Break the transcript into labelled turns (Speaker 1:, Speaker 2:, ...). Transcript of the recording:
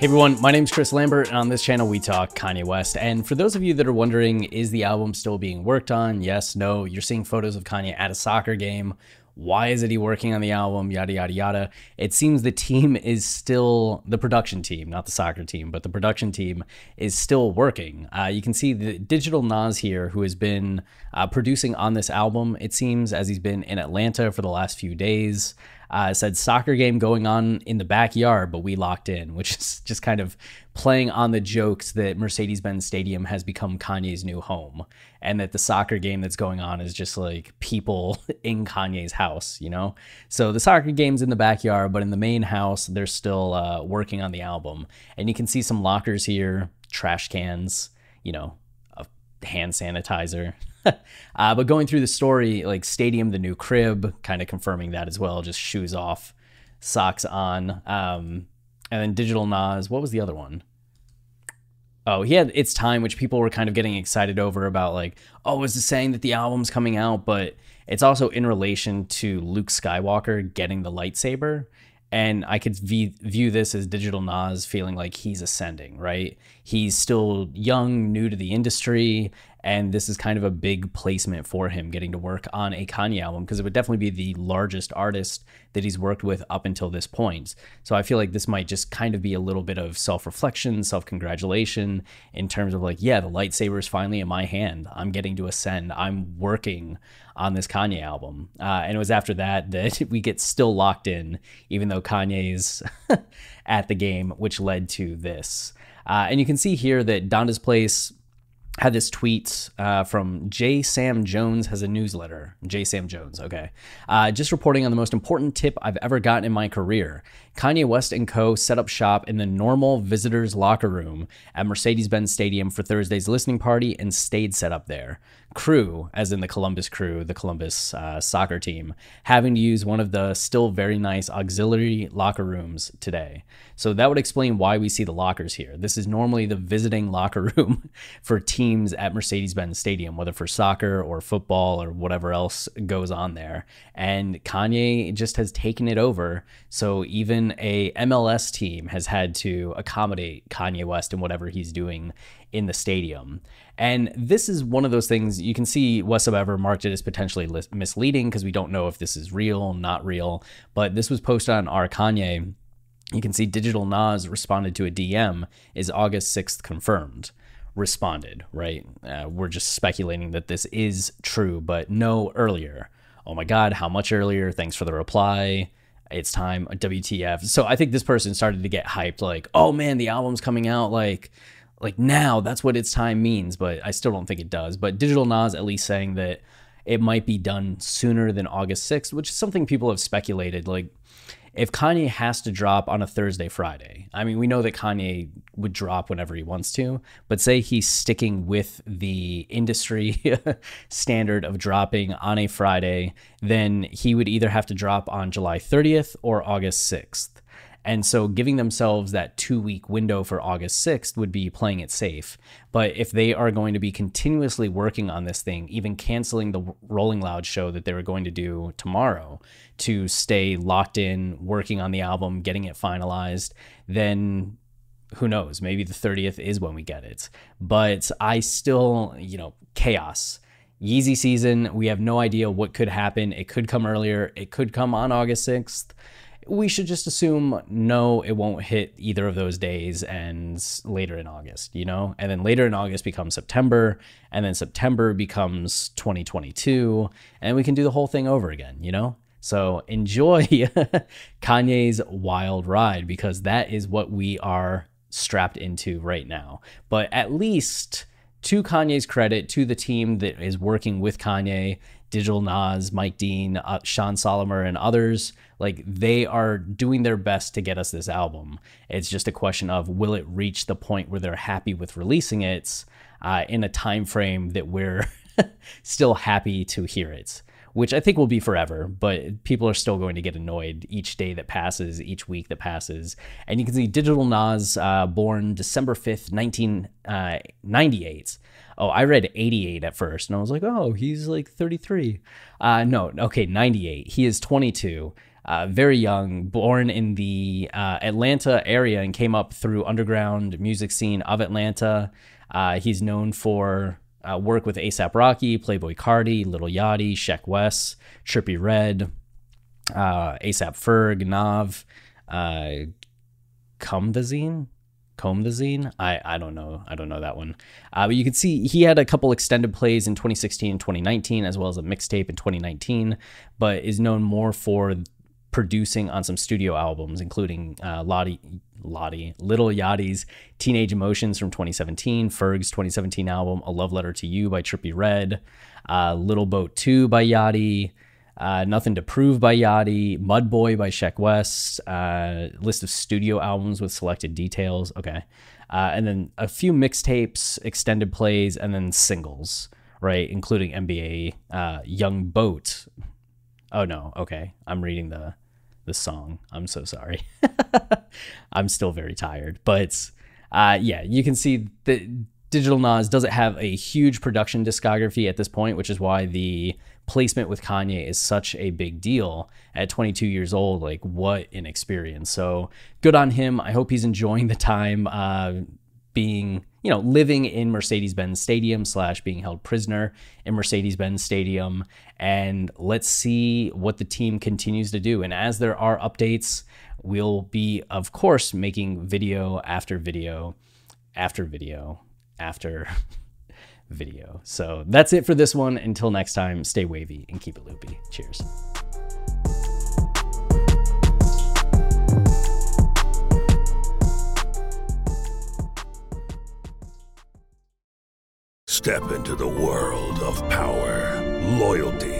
Speaker 1: Hey everyone, my name is Chris Lambert, and on this channel we talk Kanye West. And for those of you that are wondering, is the album still being worked on? Yes, no. You're seeing photos of Kanye at a soccer game. Why isn't he working on the album? Yada, yada, yada. It seems the team is still, the production team, not the soccer team, but the production team is still working. Uh, you can see the Digital Nas here, who has been uh, producing on this album, it seems, as he's been in Atlanta for the last few days. Uh, said soccer game going on in the backyard, but we locked in, which is just kind of playing on the jokes that Mercedes Benz Stadium has become Kanye's new home, and that the soccer game that's going on is just like people in Kanye's house, you know? So the soccer game's in the backyard, but in the main house, they're still uh, working on the album. And you can see some lockers here, trash cans, you know, hand sanitizer. uh, but going through the story, like Stadium, the new crib, kind of confirming that as well, just shoes off, socks on. Um, and then Digital Nas, what was the other one? Oh, he had It's Time, which people were kind of getting excited over about, like, oh, is this saying that the album's coming out? But it's also in relation to Luke Skywalker getting the lightsaber. And I could v- view this as Digital Nas feeling like he's ascending, right? He's still young, new to the industry, and this is kind of a big placement for him getting to work on a Kanye album because it would definitely be the largest artist that he's worked with up until this point. So I feel like this might just kind of be a little bit of self reflection, self congratulation in terms of like, yeah, the lightsaber is finally in my hand. I'm getting to ascend. I'm working on this Kanye album. Uh, and it was after that that we get still locked in, even though Kanye's at the game, which led to this. Uh, and you can see here that Donda's Place had this tweet uh, from J. Sam Jones has a newsletter. J. Sam Jones, okay. Uh, just reporting on the most important tip I've ever gotten in my career. Kanye West and co. set up shop in the normal visitors locker room at Mercedes-Benz Stadium for Thursday's listening party and stayed set up there. Crew, as in the Columbus Crew, the Columbus uh, soccer team, having to use one of the still very nice auxiliary locker rooms today. So that would explain why we see the lockers here. This is normally the visiting locker room for teams at Mercedes-Benz Stadium, whether for soccer or football or whatever else goes on there. And Kanye just has taken it over. So even a MLS team has had to accommodate Kanye West and whatever he's doing in the stadium. And this is one of those things you can see whatsoever marked it as potentially misleading because we don't know if this is real, not real. But this was posted on our Kanye. You can see Digital Nas responded to a DM. Is August 6th confirmed? Responded, right? Uh, we're just speculating that this is true, but no earlier. Oh my God, how much earlier? Thanks for the reply it's time WTF. So I think this person started to get hyped like, "Oh man, the album's coming out like like now that's what it's time means, but I still don't think it does. But Digital Nas at least saying that it might be done sooner than August 6th, which is something people have speculated. Like, if Kanye has to drop on a Thursday, Friday, I mean, we know that Kanye would drop whenever he wants to, but say he's sticking with the industry standard of dropping on a Friday, then he would either have to drop on July 30th or August 6th. And so giving themselves that two week window for August 6th would be playing it safe. But if they are going to be continuously working on this thing, even canceling the Rolling Loud show that they were going to do tomorrow to stay locked in, working on the album, getting it finalized, then who knows? Maybe the 30th is when we get it. But I still, you know, chaos. Yeezy season, we have no idea what could happen. It could come earlier, it could come on August 6th we should just assume no, it won't hit either of those days and later in August, you know? And then later in August becomes September, and then September becomes 2022, and we can do the whole thing over again, you know? So enjoy Kanye's wild ride because that is what we are strapped into right now. But at least to Kanye's credit, to the team that is working with Kanye, Digital Nas, Mike Dean, uh, Sean Solomon, and others, like they are doing their best to get us this album. It's just a question of will it reach the point where they're happy with releasing it uh, in a time frame that we're still happy to hear it which I think will be forever, but people are still going to get annoyed each day that passes, each week that passes. And you can see Digital Nas, uh, born December 5th, 1998. Oh, I read 88 at first, and I was like, oh, he's like 33. Uh, no, okay, 98. He is 22. Uh, very young, born in the uh, Atlanta area and came up through underground music scene of Atlanta. Uh, he's known for uh, work with ASAP Rocky, Playboy Carti, Lil Yachty, Sheck Wes, Trippie Redd, uh, ASAP Ferg, Nav, uh, Come the Comb the Zine. I, I don't know. I don't know that one. Uh, but you can see he had a couple extended plays in 2016 and 2019, as well as a mixtape in 2019, but is known more for producing on some studio albums, including uh, Lottie, Lottie, Lil Yachty's Teenage Emotions from 2017, Ferg's 2017 album A Love Letter to You by Trippie Redd, uh, Lil Boat 2 by Yachty, uh, Nothing to Prove by Yachty, Mud Boy by Sheck Wes, uh, list of studio albums with selected details. Okay. Uh, and then a few mixtapes, extended plays, and then singles, right? Including NBA uh, Young Boat. Oh no, okay. I'm reading the the song. I'm so sorry. I'm still very tired, but uh, yeah, you can see that Digital Nas doesn't have a huge production discography at this point, which is why the placement with Kanye is such a big deal at 22 years old. Like, what an experience! So good on him. I hope he's enjoying the time uh, being you know, living in Mercedes Benz Stadium slash being held prisoner in Mercedes Benz Stadium. And let's see what the team continues to do. And as there are updates, we'll be, of course, making video after video after video after video. So that's it for this one. Until next time, stay wavy and keep it loopy. Cheers.
Speaker 2: Step into the world of power, loyalty,